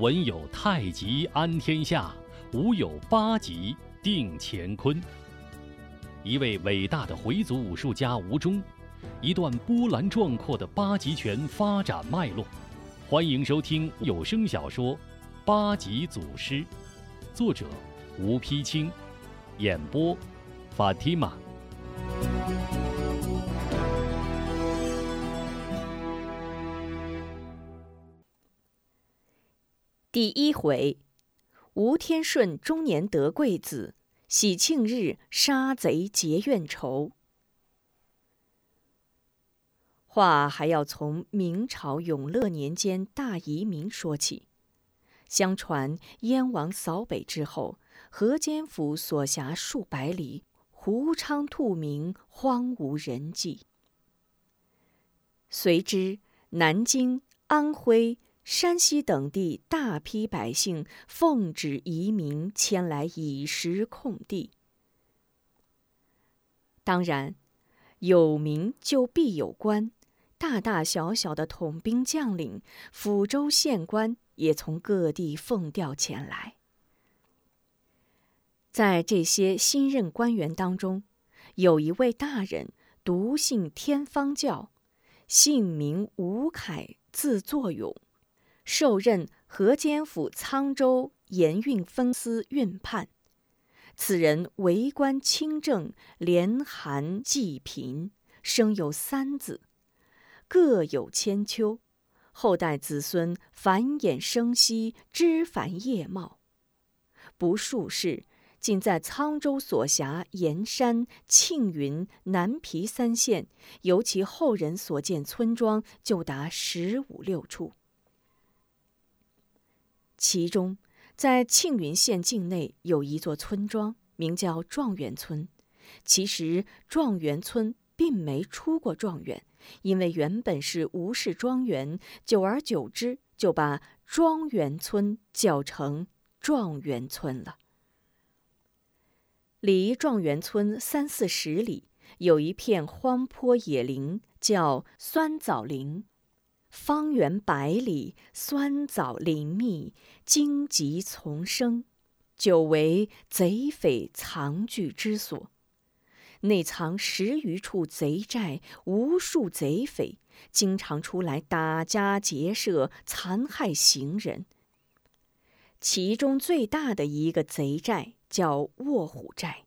文有太极安天下，武有八极定乾坤。一位伟大的回族武术家吴忠，一段波澜壮阔的八极拳发展脉络。欢迎收听有声小说《八极祖师》，作者吴丕清，演播法蒂玛。第一回，吴天顺中年得贵子，喜庆日杀贼结怨仇。话还要从明朝永乐年间大移民说起。相传燕王扫北之后，河间府所辖数百里，胡昌兔鸣，荒无人迹。随之南京、安徽。山西等地大批百姓奉旨移民迁来以实空地。当然，有名就必有官，大大小小的统兵将领、抚州县官也从各地奉调前来。在这些新任官员当中，有一位大人，独姓天方教，姓名吴凯，字作勇。受任河间府沧州盐运分司运判，此人为官清正，廉寒济贫，生有三子，各有千秋，后代子孙繁衍生息，枝繁叶茂。不数世，仅在沧州所辖盐山、庆云、南皮三县，由其后人所建村庄，就达十五六处。其中，在庆云县境内有一座村庄，名叫状元村。其实，状元村并没出过状元，因为原本是吴氏庄园，久而久之就把庄元村叫成状元村了。离状元村三四十里，有一片荒坡野林，叫酸枣林。方圆百里，酸枣林密，荆棘丛生，久为贼匪藏聚之所。内藏十余处贼寨，无数贼匪经常出来打家劫舍，残害行人。其中最大的一个贼寨叫卧虎寨，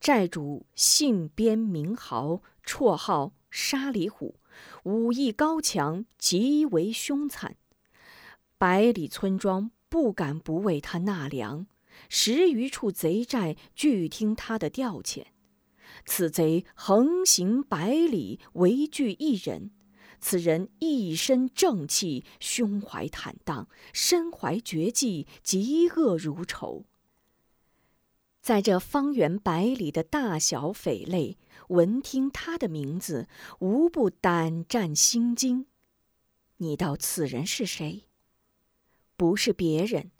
寨主姓边名豪，绰号沙里虎。武艺高强，极为凶残，百里村庄不敢不为他纳粮，十余处贼寨俱听他的调遣。此贼横行百里，唯惧一人。此人一身正气，胸怀坦荡，身怀绝技，嫉恶如仇。在这方圆百里的大小匪类，闻听他的名字，无不胆战心惊。你道此人是谁？不是别人，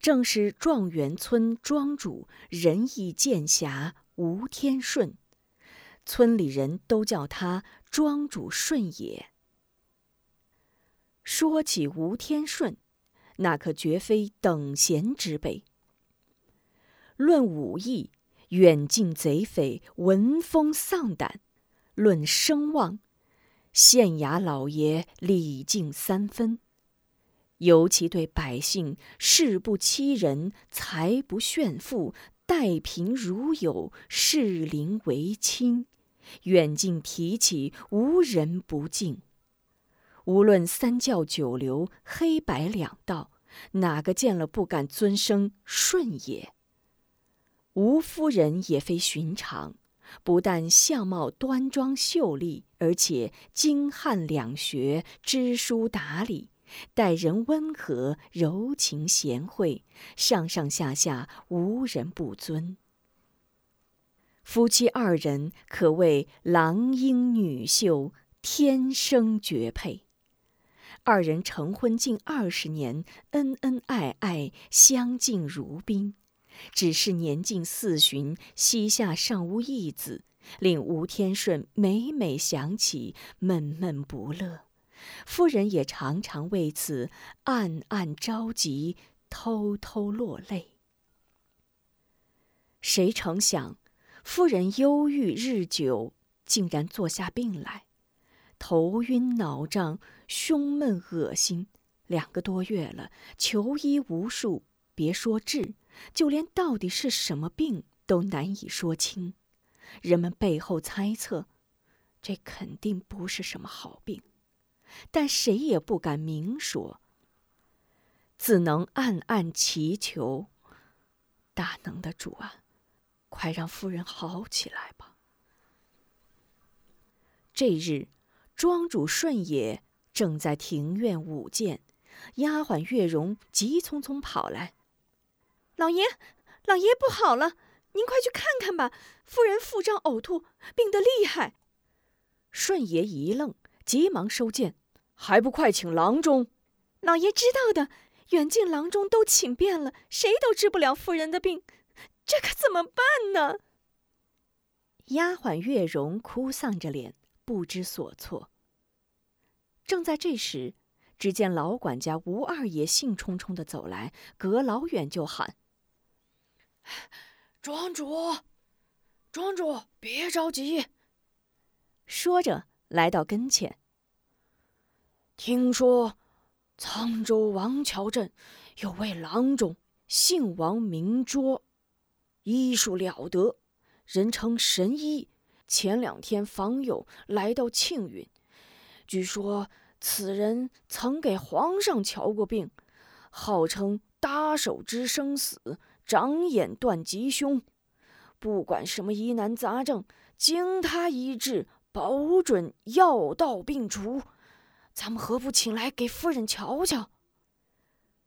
正是状元村庄主仁义剑侠吴天顺。村里人都叫他庄主顺也。说起吴天顺，那可绝非等闲之辈。论武艺，远近贼匪闻风丧胆；论声望，县衙老爷礼敬三分。尤其对百姓，事不欺人，财不炫富，待贫如友，视邻为亲，远近提起，无人不敬。无论三教九流、黑白两道，哪个见了不敢尊声顺也？吴夫人也非寻常，不但相貌端庄秀丽，而且精悍两学，知书达理，待人温和，柔情贤惠，上上下下无人不尊。夫妻二人可谓郎英女秀，天生绝配。二人成婚近二十年，恩恩爱爱，相敬如宾。只是年近四旬，膝下尚无一子，令吴天顺每每想起，闷闷不乐。夫人也常常为此暗暗着急，偷偷落泪。谁成想，夫人忧郁日久，竟然坐下病来，头晕脑胀，胸闷恶心，两个多月了，求医无数，别说治，就连到底是什么病都难以说清。人们背后猜测，这肯定不是什么好病，但谁也不敢明说，只能暗暗祈求：大能的主啊，快让夫人好起来吧。这日，庄主顺也正在庭院舞剑，丫鬟月容急匆匆跑来：“老爷，老爷不好了！”您快去看看吧，夫人腹胀呕吐，病得厉害。顺爷一愣，急忙收剑，还不快请郎中！老爷知道的，远近郎中都请遍了，谁都治不了夫人的病，这可怎么办呢？丫鬟月容哭丧着脸，不知所措。正在这时，只见老管家吴二爷兴冲冲的走来，隔老远就喊。庄主，庄主，别着急。说着，来到跟前。听说沧州王桥镇有位郎中，姓王名卓，医术了得，人称神医。前两天访友来到庆云，据说此人曾给皇上瞧过病，号称搭手知生死。长眼断吉凶，不管什么疑难杂症，经他医治，保准药到病除。咱们何不请来给夫人瞧瞧？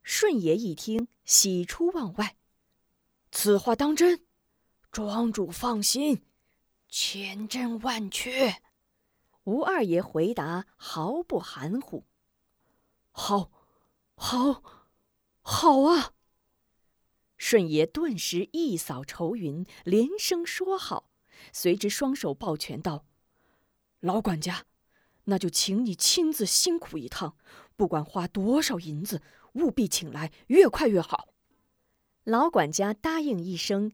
顺爷一听，喜出望外。此话当真？庄主放心，千真万确。吴二爷回答毫不含糊：“好，好，好啊！”顺爷顿时一扫愁云，连声说好，随之双手抱拳道：“老管家，那就请你亲自辛苦一趟，不管花多少银子，务必请来，越快越好。”老管家答应一声：“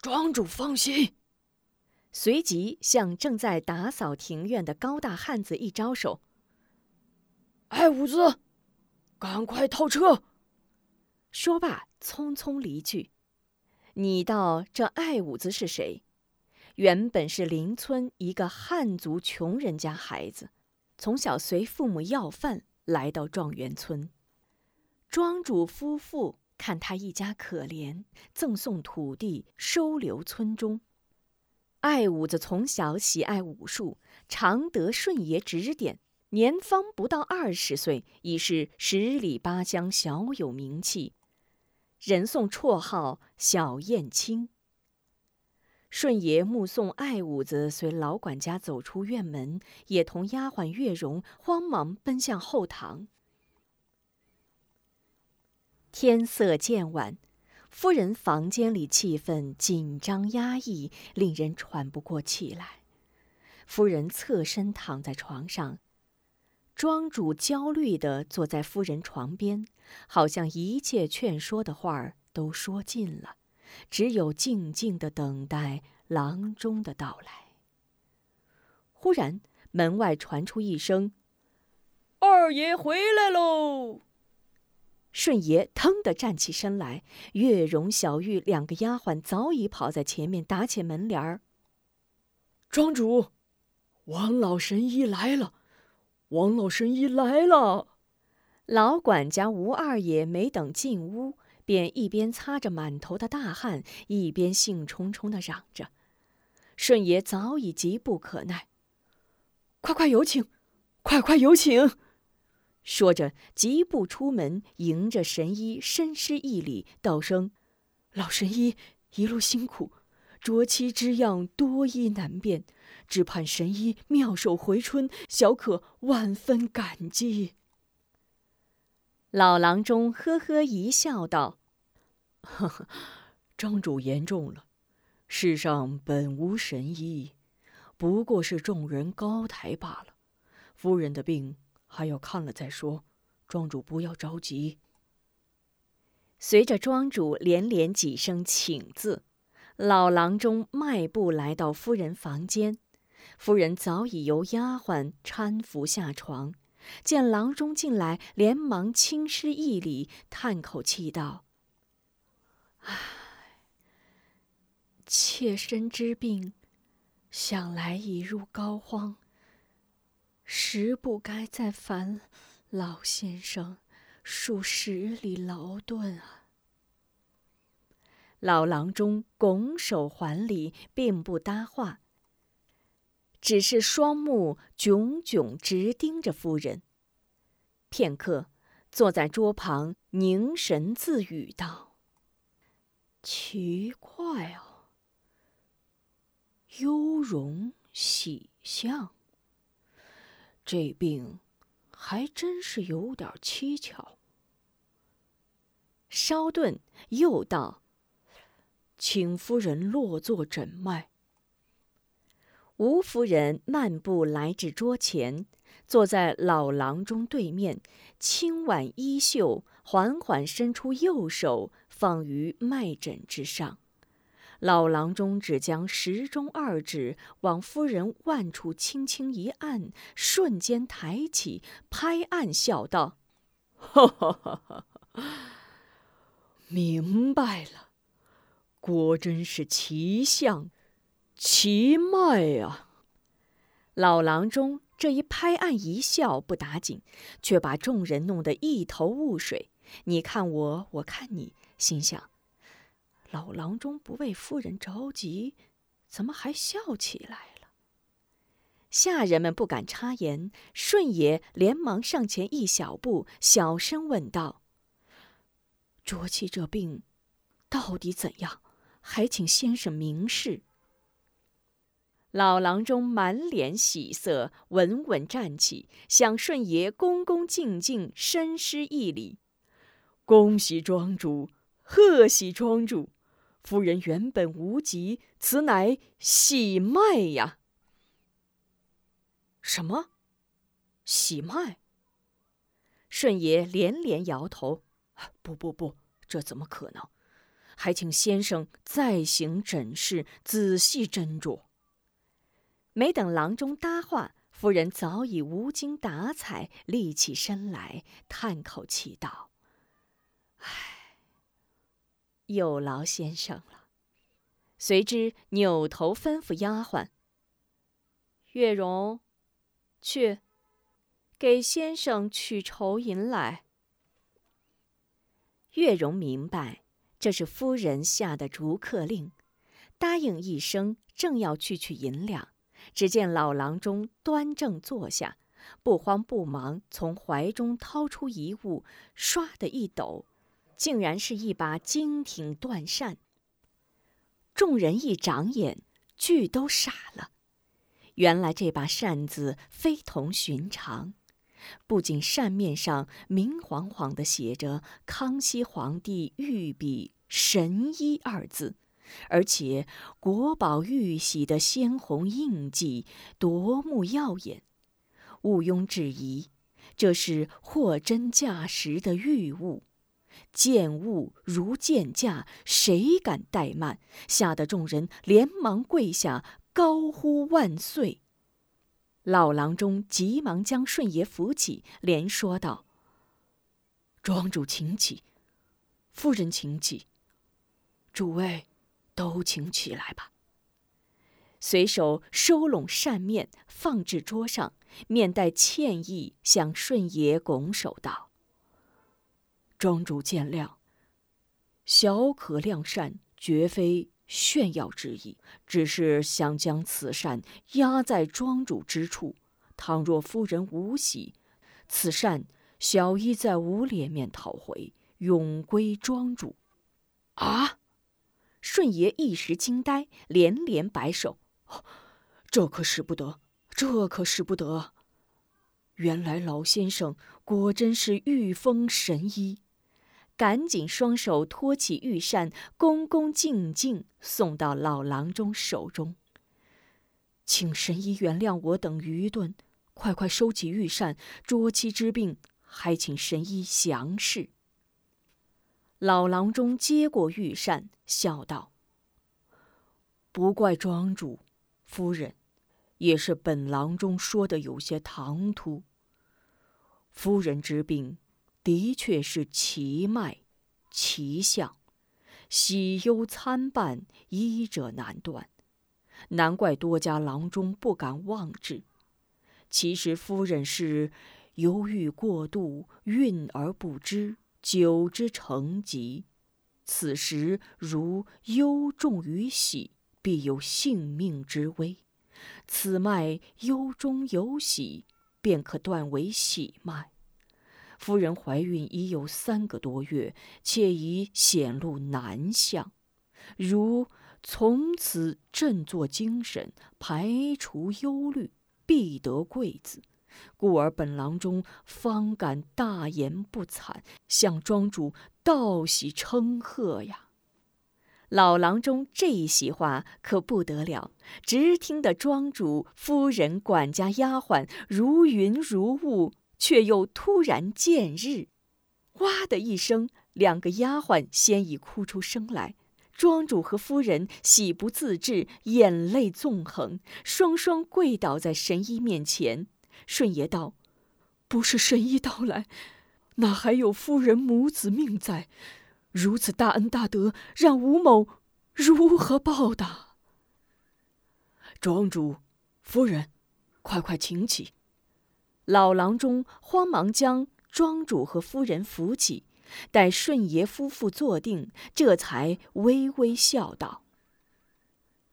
庄主放心。”随即向正在打扫庭院的高大汉子一招手：“艾五子，赶快套车。”说罢。匆匆离去。你道这艾五子是谁？原本是邻村一个汉族穷人家孩子，从小随父母要饭来到状元村。庄主夫妇看他一家可怜，赠送土地收留村中。艾五子从小喜爱武术，常得顺爷指点，年方不到二十岁，已是十里八乡小有名气。人送绰号“小燕青”。顺爷目送爱五子随老管家走出院门，也同丫鬟月容慌忙奔向后堂。天色渐晚，夫人房间里气氛紧张压抑，令人喘不过气来。夫人侧身躺在床上。庄主焦虑地坐在夫人床边，好像一切劝说的话儿都说尽了，只有静静的等待郎中的到来。忽然，门外传出一声：“二爷回来喽！”顺爷腾地站起身来，月容、小玉两个丫鬟早已跑在前面打起门帘儿。庄主，王老神医来了。王老神医来了，老管家吴二爷没等进屋，便一边擦着满头的大汗，一边兴冲冲的嚷着。顺爷早已急不可耐，快快有请，快快有请！说着疾步出门，迎着神医深施一礼，道声：“老神医一路辛苦。”卓妻之样多医难辨，只盼神医妙手回春，小可万分感激。老郎中呵呵一笑，道：“呵呵，庄主言重了。世上本无神医，不过是众人高抬罢了。夫人的病还要看了再说。庄主不要着急。随着庄主连连几声请字，老郎中迈步来到夫人房间。夫人早已由丫鬟搀扶下床，见郎中进来，连忙轻施一礼，叹口气道：“唉，妾身之病，想来已入膏肓，实不该再烦老先生。”数十里劳顿啊！老郎中拱手还礼，并不搭话，只是双目炯炯直盯着夫人。片刻，坐在桌旁凝神自语道：“奇怪啊，忧容喜相，这病还真是有点蹊跷。”稍顿，又道：“请夫人落座诊脉。”吴夫人漫步来至桌前，坐在老郎中对面，轻挽衣袖，缓缓伸出右手放于脉诊之上。老郎中只将时中二指往夫人腕处轻轻一按，瞬间抬起，拍案笑道：“哈哈哈哈！”明白了，果真是奇象，奇脉啊！老郎中这一拍案一笑不打紧，却把众人弄得一头雾水。你看我，我看你，心想：老郎中不为夫人着急，怎么还笑起来了？下人们不敢插言，顺爷连忙上前一小步，小声问道。卓气这病，到底怎样？还请先生明示。老郎中满脸喜色，稳稳站起，向顺爷恭恭敬敬深施一礼：“恭喜庄主，贺喜庄主！夫人原本无疾，此乃喜脉呀。”什么？喜脉？顺爷连连摇头：“不不不！”这怎么可能？还请先生再行诊视，仔细斟酌。没等郎中搭话，夫人早已无精打采，立起身来，叹口气道：“唉，有劳先生了。”随之扭头吩咐丫鬟：“月容，去，给先生取酬银来。”月容明白，这是夫人下的逐客令，答应一声，正要去取银两，只见老郎中端正坐下，不慌不忙，从怀中掏出一物，唰的一抖，竟然是一把精挺断扇。众人一长眼，俱都傻了，原来这把扇子非同寻常。不仅扇面上明晃晃地写着“康熙皇帝御笔神医”二字，而且国宝玉玺的鲜红印记夺目耀眼，毋庸置疑，这是货真价实的玉物。见物如见价，谁敢怠慢？吓得众人连忙跪下，高呼万岁。老郎中急忙将顺爷扶起，连说道：“庄主请起，夫人请起，诸位都请起来吧。”随手收拢扇面，放至桌上，面带歉意向顺爷拱手道：“庄主见谅，小可亮扇，绝非。”炫耀之意，只是想将此扇压在庄主之处。倘若夫人无喜，此扇小医再无脸面讨回，永归庄主。啊！顺爷一时惊呆，连连摆手：“这可使不得，这可使不得！原来老先生果真是御风神医。”赶紧双手托起玉扇，恭恭敬敬送到老郎中手中。请神医原谅我等愚钝，快快收起玉扇，捉妻之病，还请神医详示。”老郎中接过玉扇，笑道：“不怪庄主，夫人，也是本郎中说的有些唐突。夫人之病，的确是奇脉、奇象。”喜忧参半，医者难断，难怪多家郎中不敢妄治。其实夫人是忧郁过度，孕而不知，久之成疾。此时如忧重于喜，必有性命之危。此脉忧中有喜，便可断为喜脉。夫人怀孕已有三个多月，且已显露难相，如从此振作精神，排除忧虑，必得贵子。故而本郎中方敢大言不惭，向庄主道喜称贺呀！老郎中这一席话可不得了，直听得庄主、夫人、管家、丫鬟如云如雾。却又突然见日，哇的一声，两个丫鬟先已哭出声来。庄主和夫人喜不自制，眼泪纵横，双双跪倒在神医面前。顺爷道：“不是神医到来，哪还有夫人母子命在？如此大恩大德，让吴某如何报答？”庄主，夫人，快快请起。老郎中慌忙将庄主和夫人扶起，待顺爷夫妇坐定，这才微微笑道：“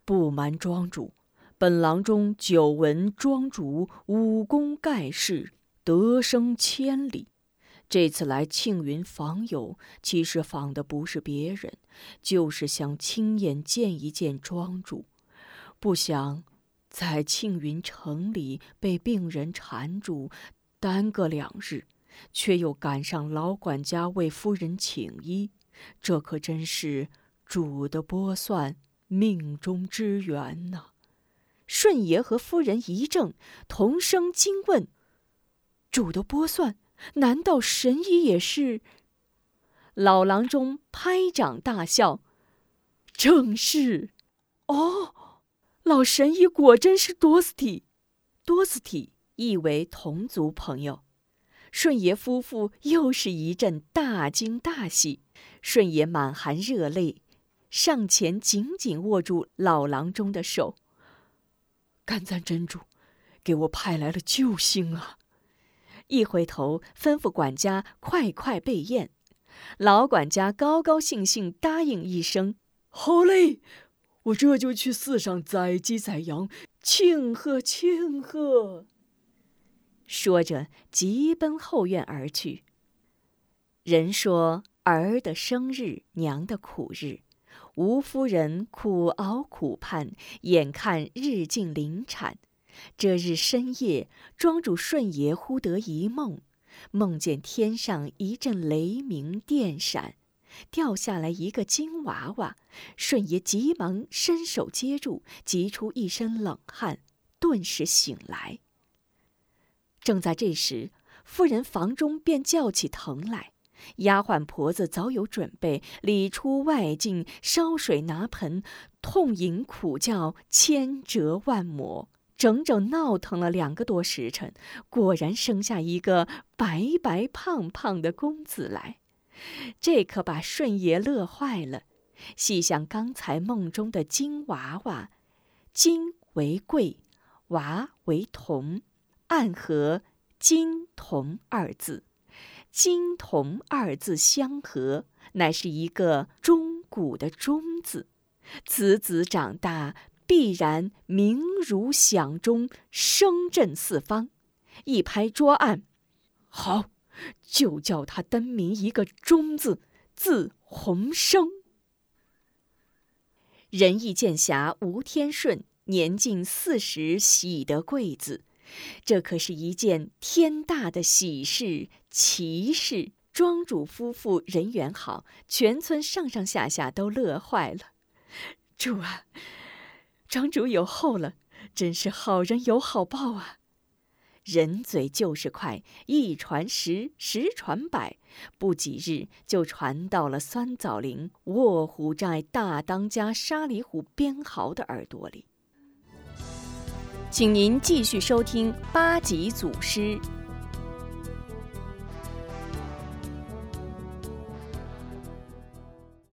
不瞒庄主，本郎中久闻庄主武功盖世，得声千里。这次来庆云访友，其实访的不是别人，就是想亲眼见一见庄主。不想……”在庆云城里被病人缠住，耽搁两日，却又赶上老管家为夫人请医，这可真是主的拨算，命中之缘呐！顺爷和夫人一怔，同声惊问：“主的拨算，难道神医也是？”老郎中拍掌大笑：“正是，哦。”老神医果真是多斯蒂，多斯蒂意为同族朋友。顺爷夫妇又是一阵大惊大喜，顺爷满含热泪，上前紧紧握住老郎中的手。甘赞真主，给我派来了救星啊！一回头吩咐管家快快备宴，老管家高高兴兴答应一声：“好嘞。”我这就去寺上宰鸡宰羊，庆贺庆贺。说着，急奔后院而去。人说儿的生日，娘的苦日，吴夫人苦熬苦盼，眼看日近临产。这日深夜，庄主顺爷忽得一梦，梦见天上一阵雷鸣电闪。掉下来一个金娃娃，顺爷急忙伸手接住，急出一身冷汗，顿时醒来。正在这时，夫人房中便叫起疼来，丫鬟婆子早有准备，里出外进，烧水拿盆，痛饮苦叫，千折万磨，整整闹腾了两个多时辰，果然生下一个白白胖胖的公子来。这可把顺爷乐坏了。细想刚才梦中的金娃娃，金为贵，娃为铜，暗合“金铜”二字。金铜二字相合，乃是一个钟鼓的“钟”字。此子长大，必然名如响钟，声震四方。一拍桌案，好。就叫他登名一个“忠”字，字鸿生。仁义剑侠吴天顺年近四十，喜得贵子，这可是一件天大的喜事奇事。庄主夫妇人缘好，全村上上下下都乐坏了。主啊，庄主有后了，真是好人有好报啊！人嘴就是快，一传十，十传百，不几日就传到了酸枣林卧虎寨大当家沙里虎边豪的耳朵里。请您继续收听八级祖师。